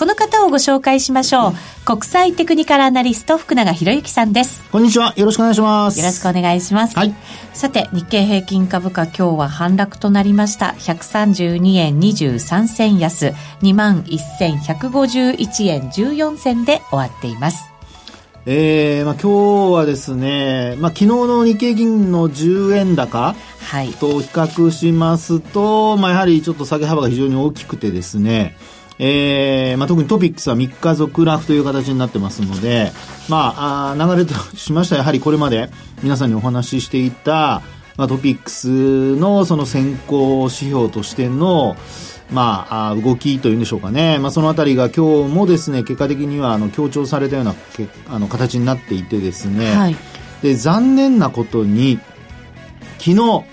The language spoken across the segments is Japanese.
この方をご紹介しましょう。国際テクニカルアナリスト、福永博之さんです。こんにちは。よろしくお願いします。よろしくお願いします。はい。さて、日経平均株価今日は反落となりました。132円23銭安、21,151円14銭で終わっています。えー、まあ今日はですね、まあ昨日の日経銀の10円高と比較しますと、まあやはりちょっと下げ幅が非常に大きくてですね、えー、まあ、特にトピックスは3日続落という形になってますので、まあ、あ流れとしましてはやはりこれまで皆さんにお話ししていた、まあ、トピックスのその先行指標としての、まあ、動きというんでしょうかね。まあ、そのあたりが今日もですね、結果的には、あの、強調されたような、けあの、形になっていてですね。はい、で、残念なことに、昨日、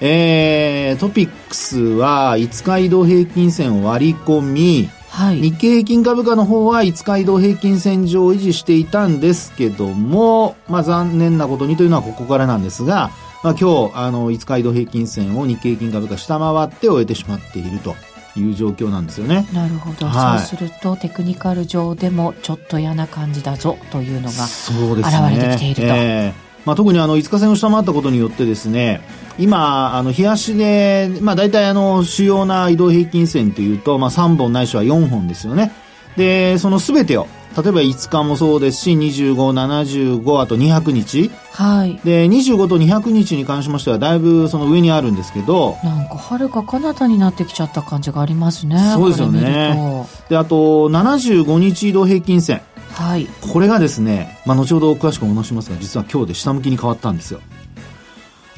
えー、トピックスは5日移動平均線を割り込み、はい、日経平均株価の方は5日移動平均線上を維持していたんですけども、まあ残念なことにというのはここからなんですが、まあ今日、あの、5日移動平均線を日経平均株価下回って終えてしまっていると。いう状況なんですよね。なるほど。はい、そうすると、テクニカル上でもちょっと嫌な感じだぞというのが現れてきていると。えーまあ、特にあの5日線を下回ったことによってですね今、あの日足で、まあ、大体あの主要な移動平均線というと、まあ、3本ないしは4本ですよね。で、そのすべてを、例えば5日もそうですし、25、75、あと200日。はい。で、25と200日に関しましては、だいぶその上にあるんですけど。なんか、はるか彼方になってきちゃった感じがありますね。そうですよね。で、あと、75日移動平均線。はい、これがですね、まあ、後ほど詳しくお話しますが実は今日で下向きに変わったんですよ。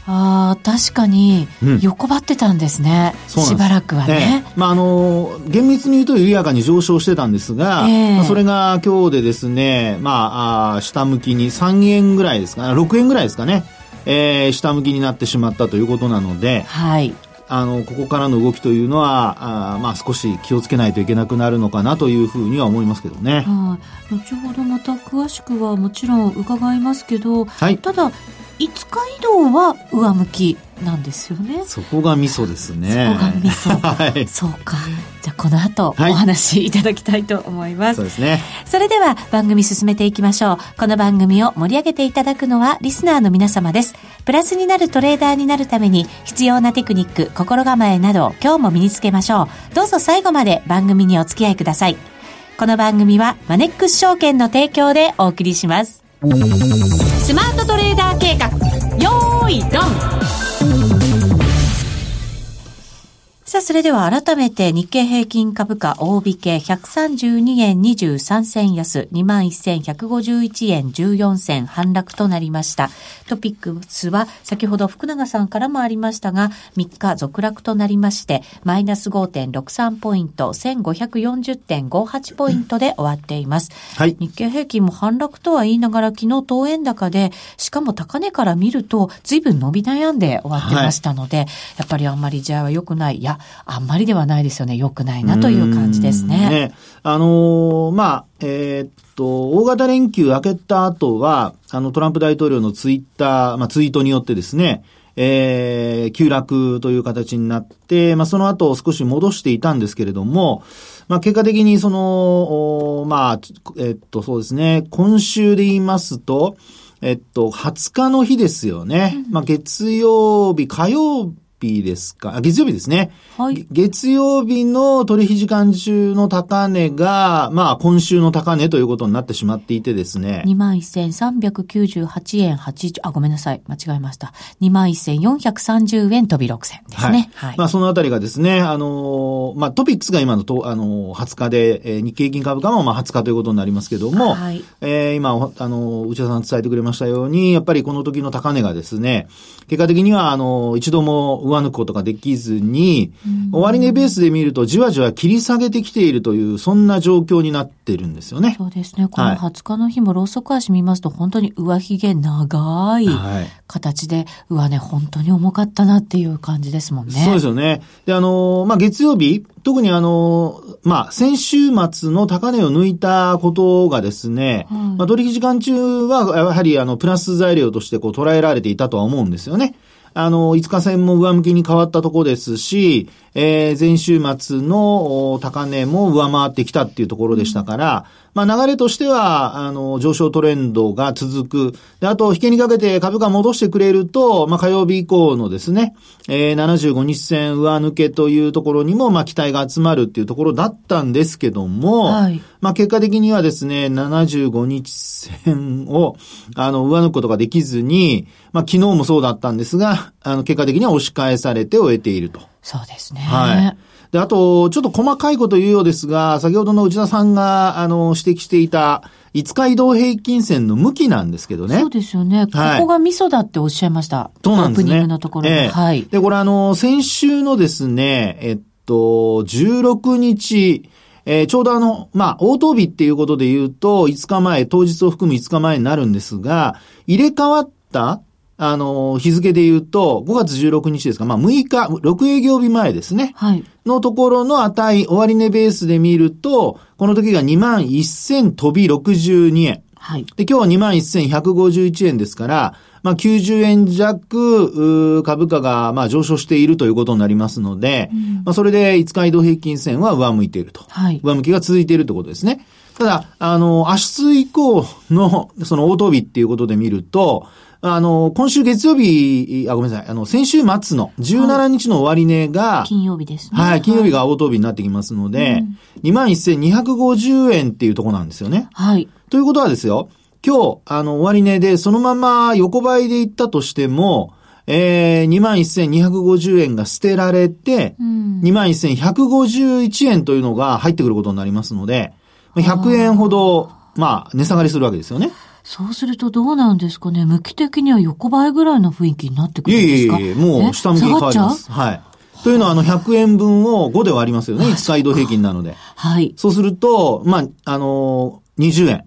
ああ、確かに、横ばってたんですね。うん、しばらくはね。えまあ、あの、厳密に言うと緩やかに上昇してたんですが、えー、まあ、それが今日でですね、まあ、あ下向きに3円ぐらいですかね、6円ぐらいですかね、えー、下向きになってしまったということなので、はい。あの、ここからの動きというのは、あまあ少し気をつけないといけなくなるのかなというふうには思いますけどね。はい。後ほどまた詳しくはもちろん伺いますけど、はい、ただ、5日移動は上向きなんですよね。そこが味噌ですね。そこが味噌。はい、そうか。じゃあこの後、お話いただきたいと思います。そうですね。それでは番組進めていきましょう。この番組を盛り上げていただくのはリスナーの皆様です。プラスになるトレーダーになるために必要なテクニック、心構えなど今日も身につけましょう。どうぞ最後まで番組にお付き合いください。この番組はマネックス証券の提供でお送りします。スマートトレーダー計画、よーいドン。さあ、それでは改めて日経平均株価大引け132円23銭安21,151円14銭反落となりました。トピックスは先ほど福永さんからもありましたが3日続落となりましてマイナス5.63ポイント1540.58ポイントで終わっています。はい。日経平均も反落とは言いながら昨日当円高でしかも高値から見ると随分伸び悩んで終わってましたので、はい、やっぱりあんまりじゃあ良くない。いや、あんまりではないですよね。良くないなという感じですね。ねあのー、まあ、えー、っと、大型連休明けた後は、あの、トランプ大統領のツイッター、まあ、ツイートによってですね、えー、急落という形になって、まあ、その後少し戻していたんですけれども、まあ、結果的にその、まあ、えっと、そうですね、今週で言いますと、えっと、20日の日ですよね。まあ、月曜日、火曜日ですか、月曜日ですね。はい。月曜日の取引時間中の高値が、まあ今週の高値ということになってしまっていてですね。21,398円80、あ、ごめんなさい。間違えました。21,430円飛び6銭ですね。はい。はい、まあそのあたりがですね、あのー、まあトピックスが今のと、あのー、20日で、えー、日経金株価もまあ20日ということになりますけども、はい。えー、今、あのー、内田さん伝えてくれましたように、やっぱりこの時の高値がですね、結果的には、あのー、一度も上抜くことができずに、終値ベースで見るとじわじわ切り下げてきているという、そんな状況になってるんですよね。そうですね。この20日の日もローソク足見ますと、本当に上髭長い形で、上値本当に重かったなっていう感じですもんね。そうですよね。で、あの、まあ、月曜日、特にあの、まあ、先週末の高値を抜いたことがですね、はい、まあ、取引時間中は、やはりあの、プラス材料としてこう捉えられていたとは思うんですよね。あの、5日線も上向きに変わったとこですし、えー、前週末の高値も上回ってきたっていうところでしたから、まあ流れとしては、あの、上昇トレンドが続く。で、あと、引けにかけて株価戻してくれると、まあ火曜日以降のですね、えー、75日線上抜けというところにも、まあ期待が集まるっていうところだったんですけども、はい、まあ結果的にはですね、75日線を、あの、上抜くことができずに、まあ昨日もそうだったんですが、あの、結果的には押し返されて終えていると。そうですね。はい。で、あと、ちょっと細かいこと言うようですが、先ほどの内田さんが、あの、指摘していた、5日移動平均線の向きなんですけどね。そうですよね。ここがミソだっておっしゃいました。そうなんですね。オープニングのところで。えー、はい。で、これあの、先週のですね、えっと、16日、えー、ちょうどあの、まあ、応答日っていうことで言うと、5日前、当日を含む5日前になるんですが、入れ替わったあの、日付で言うと、5月16日ですか、まあ6日、6営業日前ですね。はい。のところの値、終値ベースで見ると、この時が2万1000飛び62円。はい。で、今日は2万1151円ですから、まあ90円弱、株価が、まあ上昇しているということになりますので、うん、まあそれで5日移動平均線は上向いていると。はい。上向きが続いているということですね。ただ、あの、明日以降の、その応答日っていうことで見ると、あの、今週月曜日、あ、ごめんなさい、あの、先週末の17日の終値が、はい、金曜日ですね。はい、金曜日が青当日になってきますので、うん、21,250円っていうところなんですよね。はい。ということはですよ、今日、あの、終値でそのまま横ばいでいったとしても、えー、21,250円が捨てられて、うん、21,151円というのが入ってくることになりますので、100円ほど、まあ、値下がりするわけですよね。そうするとどうなんですかね？向き的には横ばいぐらいの雰囲気になってくるんですか？いえいえいえ、もう下向きに変わります。はい。というのは、あの、100円分を5で割りますよね。5日移動平均なので。はい。そうすると、まあ、あのー、20円。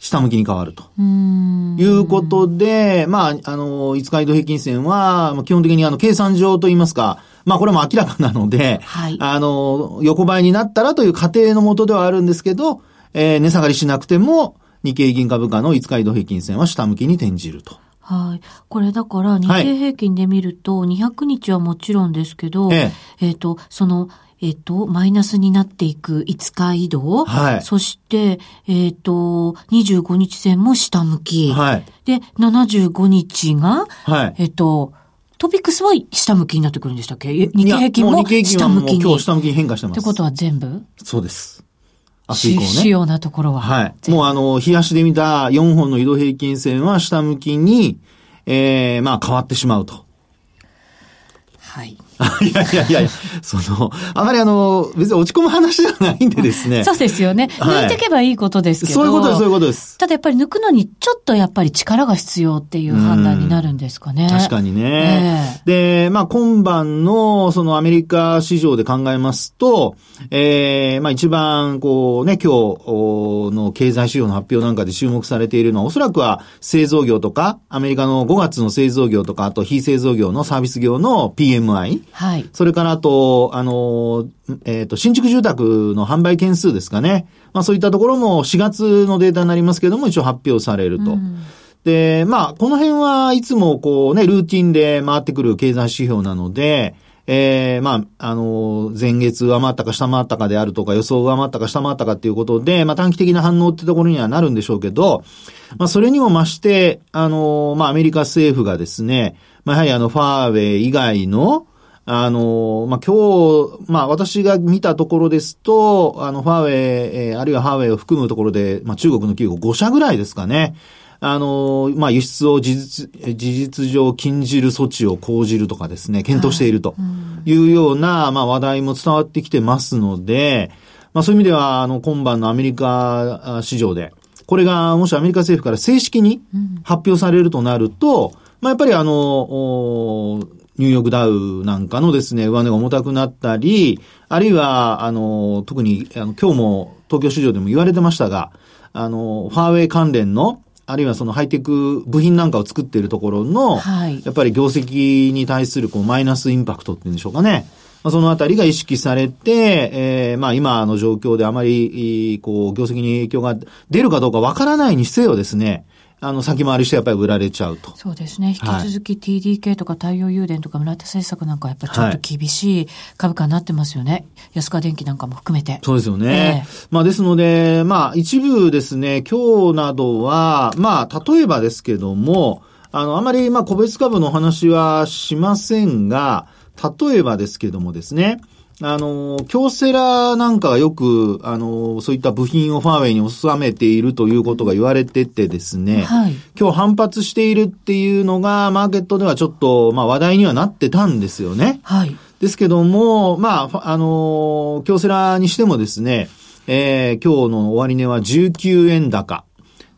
下向きに変わると。いうことで、まあ、あの、5日移動平均線は、基本的にあの、計算上といいますか、まあ、これも明らかなので、はい、あの、横ばいになったらという過程のもとではあるんですけど、えー、値下がりしなくても、日経銀株価の5日移動平均線は下向きに転じると。はい。これだから日経平均で見ると、200日はもちろんですけど、えええっ、と、その、えっ、と、マイナスになっていく5日移動。はい。そして、えっ、と、25日線も下向き。はい。で、75日が、はい。えっ、と、トピックスは下向きになってくるんでしたっけ？日経平均も下向きに。今日下向きに変化してます。ってことは全部？そうです。明日以降ね。主要なところは。はい。もうあの、日足で見た4本の移動平均線は下向きに、ええー、まあ変わってしまうと。はい。いやいやいやいや、その、あまりあの、別に落ち込む話じゃないんでですね。そうですよね。抜いていけばいいことですけど、そういうことです、そういうことです。ただやっぱり抜くのにちょっとやっぱり力が必要っていう判断になるんですかね。確かにね。で、まあ今晩のそのアメリカ市場で考えますと、ええー、まあ一番こうね、今日の経済指標の発表なんかで注目されているのは、おそらくは製造業とか、アメリカの5月の製造業とか、あと非製造業のサービス業の PMI。はい。それからあと、あの、えっ、ー、と、新築住宅の販売件数ですかね。まあそういったところも4月のデータになりますけれども、一応発表されると。うん、で、まあ、この辺はいつもこうね、ルーティンで回ってくる経済指標なので、ええー、まあ、あの、前月上回ったか下回ったかであるとか、予想上回ったか下回ったかっていうことで、まあ短期的な反応ってところにはなるんでしょうけど、まあそれにも増して、あの、まあアメリカ政府がですね、まあやはりあの、ファーウェイ以外の、あの、まあ、今日、まあ、私が見たところですと、あの、ファーウェイ、えー、あるいはハーウェイを含むところで、まあ、中国の企業5社ぐらいですかね。あの、まあ、輸出を事実、事実上禁じる措置を講じるとかですね、検討しているとい。うような、まあ、話題も伝わってきてますので、まあ、そういう意味では、あの、今晩のアメリカ市場で、これが、もしアメリカ政府から正式に発表されるとなると、まあ、やっぱりあの、ニューヨークダウなんかのですね、上値が重たくなったり、あるいは、あの、特に、あの、今日も東京市場でも言われてましたが、あの、ファーウェイ関連の、あるいはそのハイテク部品なんかを作っているところの、はい、やっぱり業績に対するこうマイナスインパクトっていうんでしょうかね。まあ、そのあたりが意識されて、えー、まあ今の状況であまり、こう、業績に影響が出るかどうかわからないにせよですね、あの、先回りしてやっぱり売られちゃうと。そうですね。引き続き TDK とか太陽誘電とか村田製作なんかやっぱりちょっと厳しい株価になってますよね。はい、安川電機なんかも含めて。そうですよね。えー、まあですので、まあ一部ですね、今日などは、まあ例えばですけども、あの、あまりまあ個別株の話はしませんが、例えばですけどもですね、あの、京セラなんかがよく、あの、そういった部品をファーウェイに収めているということが言われててですね、はい、今日反発しているっていうのが、マーケットではちょっと、まあ話題にはなってたんですよね。はい。ですけども、まあ、あの、京セラにしてもですね、えー、今日の終値は19円高。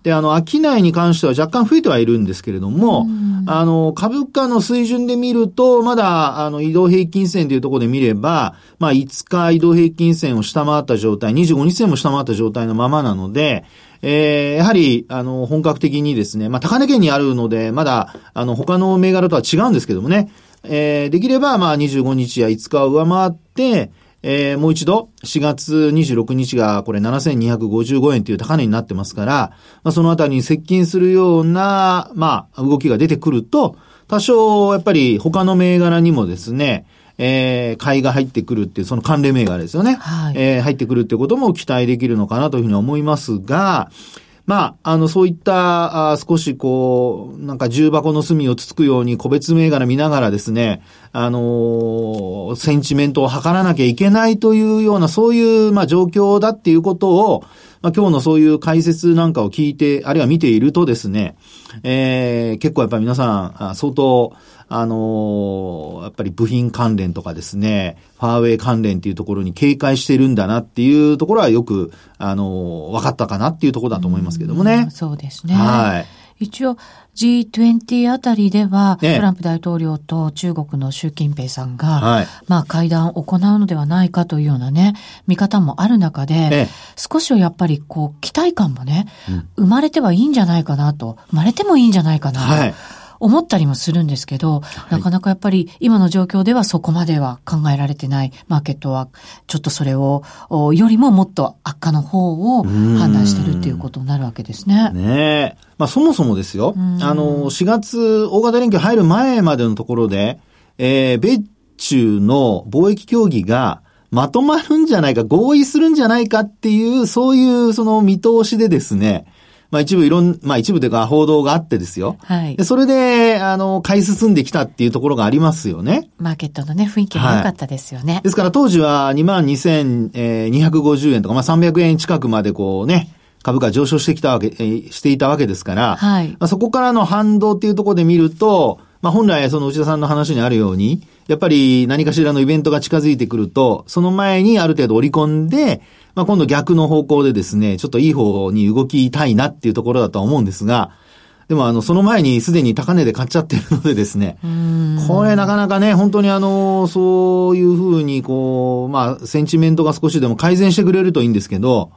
で、あの、商いに関しては若干増えてはいるんですけれども、あの、株価の水準で見ると、まだ、あの、移動平均線というところで見れば、まあ、5日移動平均線を下回った状態、25日線も下回った状態のままなので、えー、やはり、あの、本格的にですね、まあ、高値圏にあるので、まだ、あの、他の銘柄とは違うんですけどもね、えー、できれば、まあ、25日や5日を上回って、えー、もう一度、4月26日がこれ7255円という高値になってますから、まあ、そのあたりに接近するような、まあ、動きが出てくると、多少、やっぱり他の銘柄にもですね、えー、買いが入ってくるっていう、その関連銘柄ですよね。はい、えー、入ってくるってことも期待できるのかなというふうに思いますが、まあ、あの、そういった、あ少しこう、なんか重箱の隅をつつくように個別銘柄見ながらですね、あのー、センチメントを図らなきゃいけないというような、そういう、まあ、状況だっていうことを、まあ、今日のそういう解説なんかを聞いて、あるいは見ているとですね、えー、結構やっぱり皆さん、相当、あのー、やっぱり部品関連とかですね、ファーウェイ関連っていうところに警戒してるんだなっていうところはよく、あのー、分かったかなっていうところだと思いますけどもね。うそうですね。はい。一応 G20 あたりでは、トランプ大統領と中国の習近平さんが、はい、まあ会談を行うのではないかというようなね、見方もある中で、少しはやっぱりこう期待感もね、うん、生まれてはいいんじゃないかなと、生まれてもいいんじゃないかなと。はい思ったりもするんですけど、なかなかやっぱり今の状況ではそこまでは考えられてないマーケットは、ちょっとそれを、よりももっと悪化の方を判断してるっていうことになるわけですね。ねえ。まあそもそもですよ、あの、4月大型連休入る前までのところで、えー、米中の貿易協議がまとまるんじゃないか、合意するんじゃないかっていう、そういうその見通しでですね、まあ一部いろん、まあ一部というか報道があってですよ。はい。で、それで、あの、買い進んできたっていうところがありますよね。マーケットのね、雰囲気も良かったですよね。はい、ですから当時は22,250円とか、まあ300円近くまでこうね、株価上昇してきたわけ、していたわけですから、はい。まあ、そこからの反動っていうところで見ると、まあ本来その内田さんの話にあるように、やっぱり何かしらのイベントが近づいてくると、その前にある程度織り込んで、まあ、今度逆の方向でですね、ちょっといい方に動きたいなっていうところだとは思うんですが、でもあの、その前にすでに高値で買っちゃってるのでですね、これなかなかね、本当にあの、そういうふうにこう、まあ、センチメントが少しでも改善してくれるといいんですけど、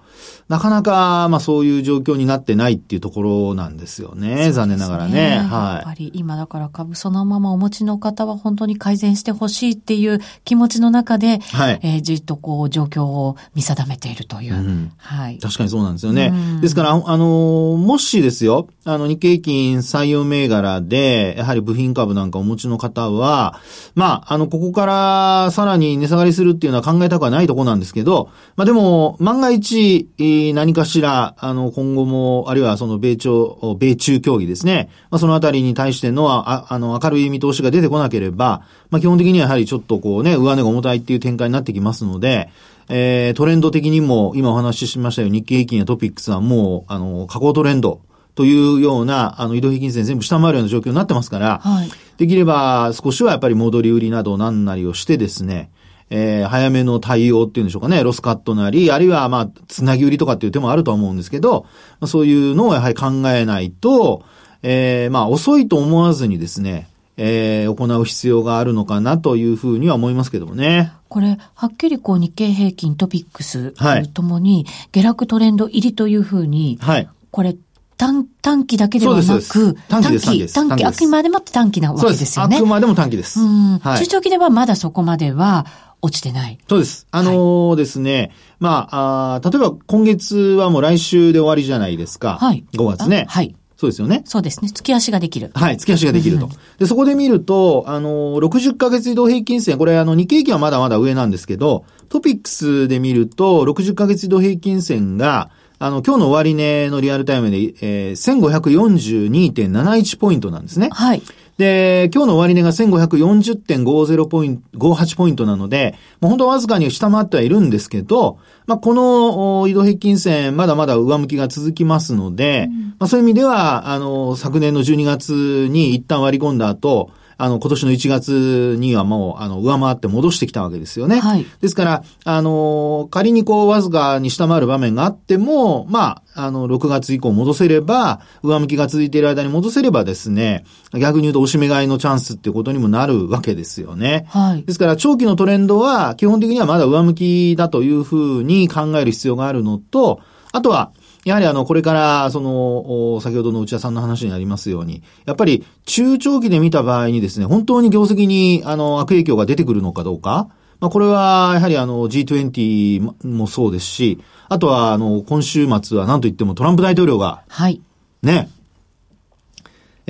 なかなか、まあそういう状況になってないっていうところなんですよね。ね残念ながらね。はい。やっぱり今だから株そのままお持ちの方は本当に改善してほしいっていう気持ちの中で、はい。えー、じっとこう状況を見定めているという。うん、はい。確かにそうなんですよね。ですから、あの、もしですよ、あの、日経平均採用銘柄で、やはり部品株なんかお持ちの方は、まあ、あの、ここからさらに値下がりするっていうのは考えたくはないとこなんですけど、まあでも、万が一、何かしら、あの、今後も、あるいはその米朝、米中協議ですね。まあ、そのあたりに対しての、ああの、明るい見通しが出てこなければ、まあ、基本的にはやはりちょっとこうね、上値が重たいっていう展開になってきますので、えー、トレンド的にも、今お話ししましたように、日経平均やトピックスはもう、あの、下降トレンド、というような、あの、移動平均線全部下回るような状況になってますから、はい、できれば少しはやっぱり戻り売りなど何なりをしてですね、えー、早めの対応っていうんでしょうかね、ロスカットなり、あるいはまあ、つなぎ売りとかっていう手もあると思うんですけど、まあ、そういうのをやはり考えないと、えー、まあ、遅いと思わずにですね、えー、行う必要があるのかなというふうには思いますけどもね。これ、はっきりこう日経平均トピックスともに、下落トレンド入りというふうに、はい、これ短、短期だけではなく、短期です短期、短期、あくまでも短期なわけですよね。あくまでも短期です。はい、中長期ではまだそこまでは落ちてない。そうです。あのー、ですね、まああ、例えば今月はもう来週で終わりじゃないですか。はい。5月ね。はい。そうですよね。そうですね。月足ができる。はい、月足ができると。で、そこで見ると、あの、60ヶ月移動平均線、これあの、日経平均はまだまだ上なんですけど、トピックスで見ると、60ヶ月移動平均線が、あの、今日の終値のリアルタイムで、えー、1542.71ポイントなんですね。はい。で、今日の終値が1540.50ポイント、58ポイントなので、もう本当わずかに下回ってはいるんですけど、まあ、この移動平均線、まだまだ上向きが続きますので、うん、まあ、そういう意味では、あの、昨年の12月に一旦割り込んだ後、あの、今年の1月にはもう、あの、上回って戻してきたわけですよね。はい。ですから、あの、仮にこう、わずかに下回る場面があっても、まあ、あの、6月以降戻せれば、上向きが続いている間に戻せればですね、逆に言うと押し目買いのチャンスっていうことにもなるわけですよね。はい。ですから、長期のトレンドは、基本的にはまだ上向きだというふうに考える必要があるのと、あとは、やはりあの、これから、その、先ほどの内田さんの話にありますように、やっぱり中長期で見た場合にですね、本当に業績に、あの、悪影響が出てくるのかどうか、まあ、これは、やはりあの、G20 もそうですし、あとは、あの、今週末は何と言ってもトランプ大統領が、はい。ね、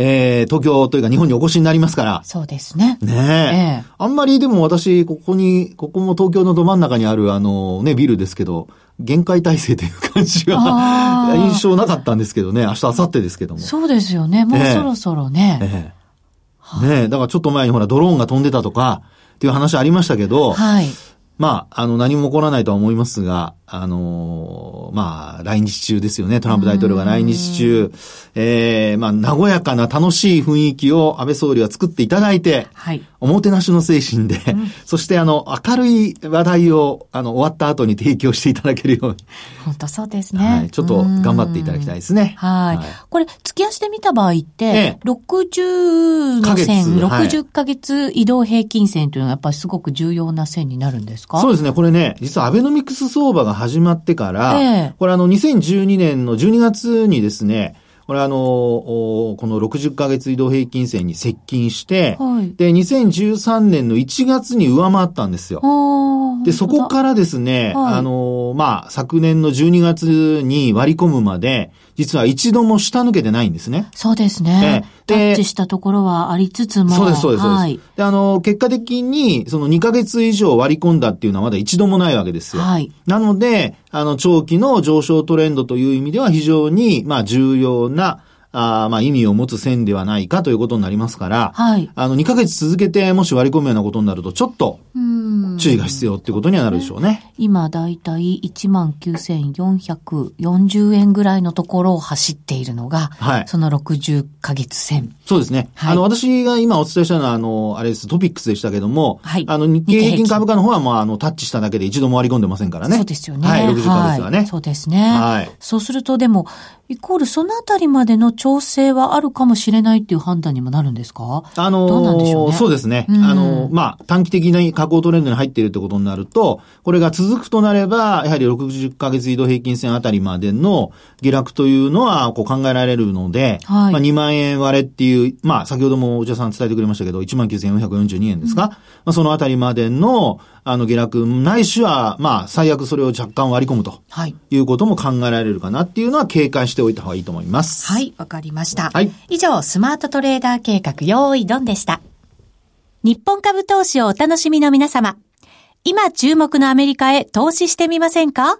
えー、東京というか日本にお越しになりますから。そうですね。ねえ。えー、あんまりでも私、ここに、ここも東京のど真ん中にあるあのね、ビルですけど、限界体制という感じが印象なかったんですけどね、明日、明後日ですけども。そうですよね。もうそろそろね。ええねえ、だからちょっと前にほら、ドローンが飛んでたとか、っていう話ありましたけど、はい。まあ、あの、何も起こらないとは思いますが、あのー、まあ、来日中ですよね。トランプ大統領が来日中、ええー、まあ、和やかな楽しい雰囲気を安倍総理は作っていただいて、はい。おもてなしの精神で、うん、そしてあの、明るい話題を、あの、終わった後に提供していただけるように。本当そうですね。はい。ちょっと頑張っていただきたいですね。はいはい、これ、月足で見た場合って、ええ、60の線、60ヶ月移動平均線というのはやっぱりすごく重要な線になるんですか？そうですね。これね、実はアベノミクス相場が始まってから、ええ、これあの、2012年の12月にですね、これあの、この60ヶ月移動平均線に接近して、はい、で、2013年の1月に上回ったんですよ。で、そこからですね、はい、あの、まあ、昨年の12月に割り込むまで、実は一度も下抜けてないんですね。そうですね。タッチしたところはありつつも。そうです、そうです、はい、で、あの、結果的に、その2ヶ月以上割り込んだっていうのはまだ一度もないわけですよ。はい。なので、あの、長期の上昇トレンドという意味では非常に、まあ、重要な、あまあ意味を持つ線ではないかということになりますから、はい。あの、2ヶ月続けてもし割り込むようなことになると、ちょっと、注意が必要ってことにはなるでしょうね。今、だいたい19,440円ぐらいのところを走っているのが、はい。その60ヶ月線。そうですね。はい、あの、私が今お伝えしたのは、あの、あれです、トピックスでしたけども、はい。あの、日経平均株価の方は、まあ、あの、タッチしただけで一度も割り込んでませんからね。そうですよね。はい、60ヶ月はね。はい、そうですね。はい。そうすると、でも、イコールそのあたりまでの調整はあるかもしれないっていう判断にもなるんですか？あのー、どうなんでしょうね。そうですね。うん、あのー、まあ、短期的な下降トレンドに入っているってことになると、これが続くとなれば、やはり60ヶ月移動平均線あたりまでの下落というのは、こう考えられるので、はい、まあ、2万円割れっていう、まあ、先ほどもお茶さん伝えてくれましたけど、19,442円ですか、うん、まあ、そのあたりまでの、あの下落、ないしは、まあ、最悪それを若干割り込むと。はい。いうことも考えられるかなっていうのは警戒しておいた方がいいと思います。はい、わかりました。はい。以上、スマートトレーダー計画、用意ドンでした。日本株投資をお楽しみの皆様。今注目のアメリカへ投資してみませんか？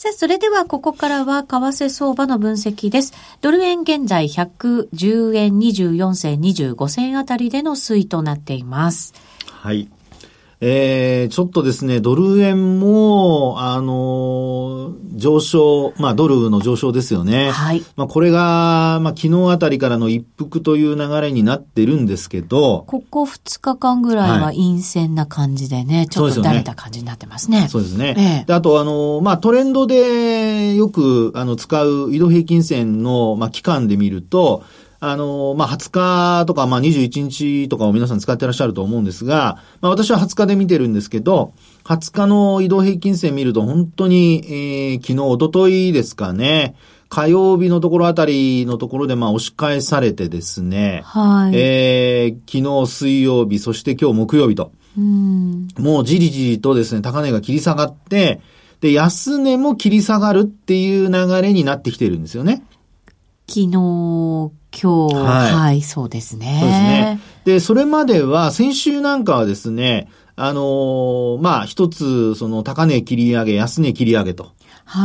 さあ、それではここからは為替相場の分析です。ドル円現在110円24銭25銭あたりでの推移となっています。はい。えー、ちょっとですね、ドル円も、あのー、上昇、まあドルの上昇ですよね。はい。まあこれが、まあ昨日あたりからの一服という流れになってるんですけど。ここ2日間ぐらいは陰線な感じでね、はい、ちょっとだれた感じになってますね。そうですね。すねえあと、あのー、まあトレンドでよく、あの、使う移動平均線の、まあ期間で見ると、あの、まあ、20日とか、まあ、21日とかを皆さん使ってらっしゃると思うんですが、まあ、私は20日で見てるんですけど、20日の移動平均線見ると本当に、えー、昨日、おとといですかね、火曜日のところあたりのところで、まあ、押し返されてですね、はい。えー、昨日水曜日、そして今日木曜日と、うん、もうじりじりとですね、高値が切り下がって、で、安値も切り下がるっていう流れになってきてるんですよね。昨日、今日、はい、はい、そうですね。そうですね。で、それまでは、先週なんかはですね、あのー、まあ、一つ、その、高値切り上げ、安値切り上げと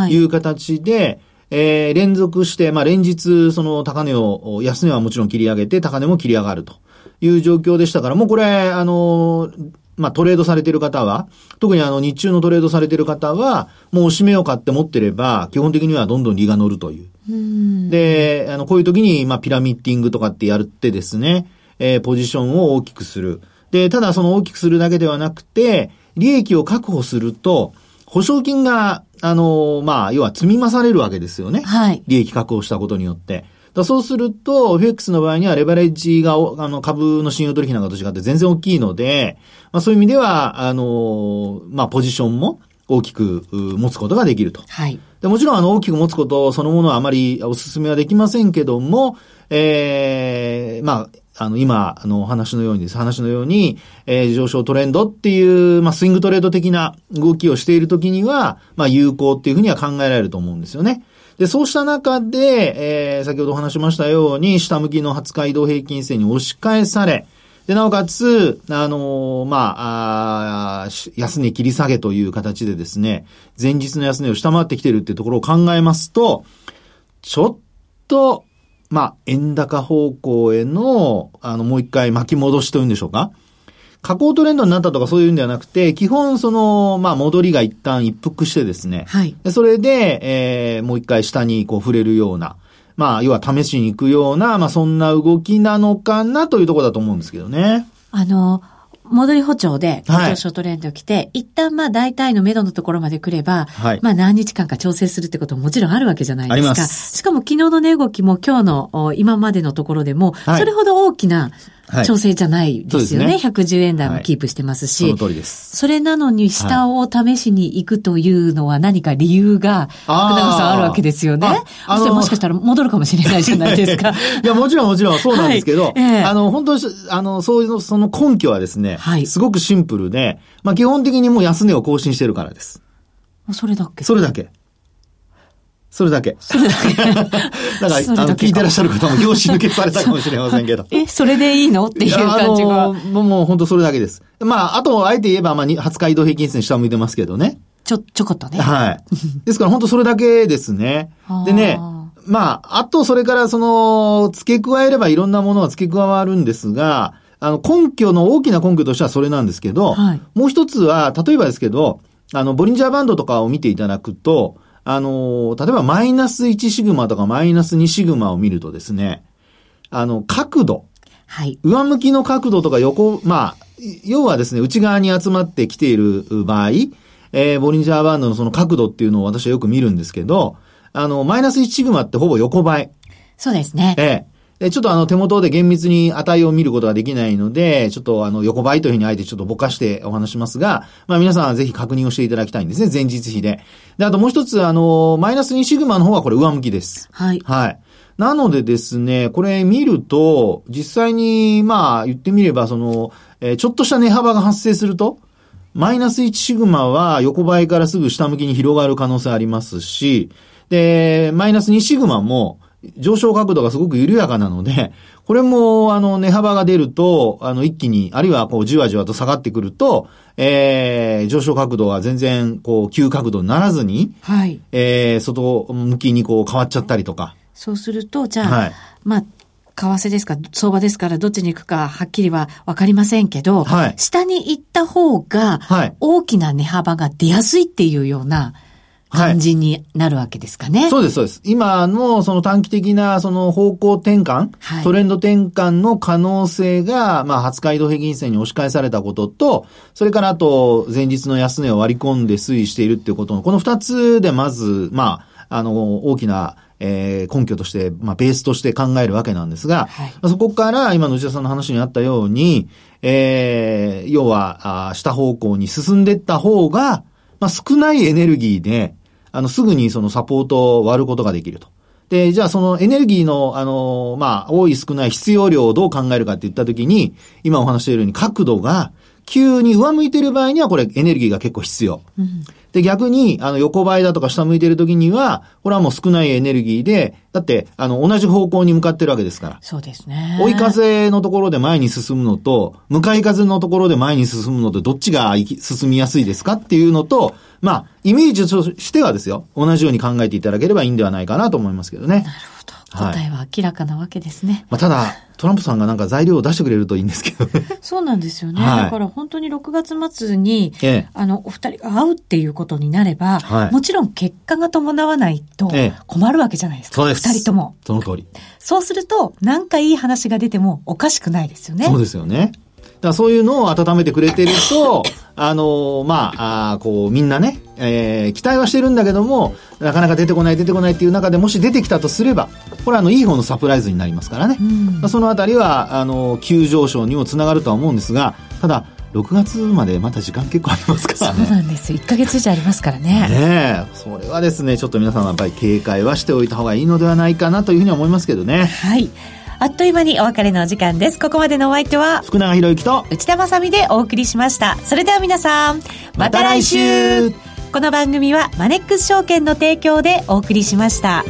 いう形で、はいえー、連続して、まあ、連日、その高値を、安値はもちろん切り上げて、高値も切り上がるという状況でしたから、もうこれ、あのー、まあ、トレードされてる方は、特にあの、日中のトレードされてる方は、もうおしめを買って持ってれば、基本的にはどんどん利が乗るという。うで、あの、こういう時に、まあ、ピラミッティングとかってやるってですね、えー、ポジションを大きくする。で、ただその大きくするだけではなくて、利益を確保すると、保証金が、あの、まあ、要は積み増されるわけですよね。はい。利益確保したことによって。だそうすると、FX の場合にはレバレッジが、あの、株の信用取引なんかと違って全然大きいので、まあそういう意味では、あの、まあポジションも大きく持つことができると。はい。でもちろんあの大きく持つことそのものはあまりお勧めはできませんけども、ええー、まあ、あの、今、あの、お話のようにです。話のように、えー、上昇トレンドっていう、まあ、スイングトレード的な動きをしているときには、まあ、有効っていうふうには考えられると思うんですよね。で、そうした中で、えー、先ほどお話しましたように、下向きの20日移動平均線に押し返され、で、なおかつ、あのー、まあ、あ安値切り下げという形でですね、前日の安値を下回ってきているっていうところを考えますと、ちょっと、まあ、円高方向への、あの、もう一回巻き戻しというんでしょうか下降トレンドになったとかそういうんではなくて、基本その、まあ戻りが一旦一服してですね。はい。それで、えー、もう一回下にこう触れるような、まあ、要は試しに行くような、まあそんな動きなのかなというところだと思うんですけどね。あの、戻り歩調で上昇トレンド来て、はい、一旦まあ大体の目処のところまで来れば、はい、まあ何日間か調整するってことももちろんあるわけじゃないですか。しかも昨日の値動きも今日の今までのところでも、それほど大きな調整じゃないですよね。はい、ね110円台もキープしてますし、はい、その通りです。それなのに下を試しに行くというのは何か理由が、福永さんあるわけですよね。あそしてもしかしたら戻るかもしれないじゃないですか。いや、もちろんもちろんそうなんですけど、はいえー、あの、本当あの、そういう、その根拠はですね、はい、すごくシンプルで、まあ基本的にもう安値を更新してるからです。それだけ？それだけ。それだけ。それだけ。だから、あの、聞いてらっしゃる方も業種抜けされたかもしれませんけど。え、それでいいの？っていう感じが。もう、もう本当それだけです。まあ、あと、あえて言えば、まあ、20日移動平均線下向いてますけどね。ちょ、ちょこっとね。はい。ですから本当それだけですね。でね、まあ、あとそれからその、付け加えればいろんなものが付け加わるんですが、あの、根拠の大きな根拠としてはそれなんですけど、はい、もう一つは、例えばですけど、あの、ボリンジャーバンドとかを見ていただくと、あの、例えばマイナス1シグマとかマイナス2シグマを見るとですね、あの、角度。はい。上向きの角度とか横、まあ、要はですね、内側に集まってきている場合、えー、ボリンジャーバンドのその角度っていうのを私はよく見るんですけど、あの、マイナス1シグマってほぼ横ばい。そうですね。ええで、ちょっとあの手元で厳密に値を見ることができないので、ちょっとあの横ばいというふうにあえてちょっとぼかしてお話しますが、まあ皆さんはぜひ確認をしていただきたいんですね、前日比で。で、あともう一つ、あの、マイナス2シグマの方はこれ上向きです。はい。はい。なのでですね、これ見ると、実際に、まあ言ってみれば、その、えー、ちょっとした値幅が発生すると、マイナス1シグマは横ばいからすぐ下向きに広がる可能性ありますし、で、マイナス2シグマも、上昇角度がすごく緩やかなので、これも、あの、値幅が出ると、あの、一気に、あるいは、こう、じわじわと下がってくると、えー、上昇角度が全然、こう、急角度にならずに、はい。えー、外向きにこう、変わっちゃったりとか。そうすると、じゃあ、はい、まあ、為替ですか、相場ですからどっちに行くかはっきりはわかりませんけど、はい、下に行った方が、大きな値幅が出やすいっていうような、感じになるわけですかね。はい、そうです、そうです。今のその短期的なその方向転換、はい、トレンド転換の可能性が、まあ、20日移動平均線に押し返されたことと、それからあと、前日の安値を割り込んで推移しているっていうことの、この二つでまず、まあ、あの、大きな、えー、根拠として、まあ、ベースとして考えるわけなんですが、はい、そこから今の内田さんの話にあったように、えー、要は、あ下方向に進んでいった方が、まあ、少ないエネルギーで、あの、すぐにそのサポートを割ることができると。で、じゃあそのエネルギーの、あの、まあ、多い少ない必要量をどう考えるかって言ったときに、今お話しているように角度が急に上向いている場合にはこれエネルギーが結構必要。うん、で、逆に、あの、横ばいだとか下向いてるときには、これはもう少ないエネルギーで、だって、あの、同じ方向に向かってるわけですから。そうですね。追い風のところで前に進むのと、向かい風のところで前に進むのと、どっちが進みやすいですかっていうのと、まあ、イメージとしてはですよ、同じように考えていただければいいんではないかなと思いますけどね。なるほど。答えは明らかなわけですね。まあ、ただ、トランプさんがなんか材料を出してくれるといいんですけどね。そうなんですよね。はい、だから本当に6月末に、ええ、あの、お二人が会うっていうことになれば、はい、もちろん結果が伴わないと困るわけじゃないですか。そうです。二人とも。その通り。そうすると、なんかいい話が出てもおかしくないですよね。そうですよね。だそういうのを温めてくれてると、あのまあ、あこう、みんなね、えー、期待はしてるんだけども、なかなか出てこない、出てこないっていう中でもし出てきたとすれば、これはあの、いい方のサプライズになりますからね。まあ、そのあたりは、あの、急上昇にもつながるとは思うんですが、ただ、6月までまた時間結構ありますからね。そうなんです1ヶ月以上ありますからね。ねえ。それはですね、ちょっと皆さんはやっぱり警戒はしておいた方がいいのではないかなというふうに思いますけどね。はい。あっという間にお別れのお時間です。ここまでのお相手は、福永博之と内田まさでお送りしました。それでは皆さん、また来週この番組はマネックス証券の提供でお送りしました。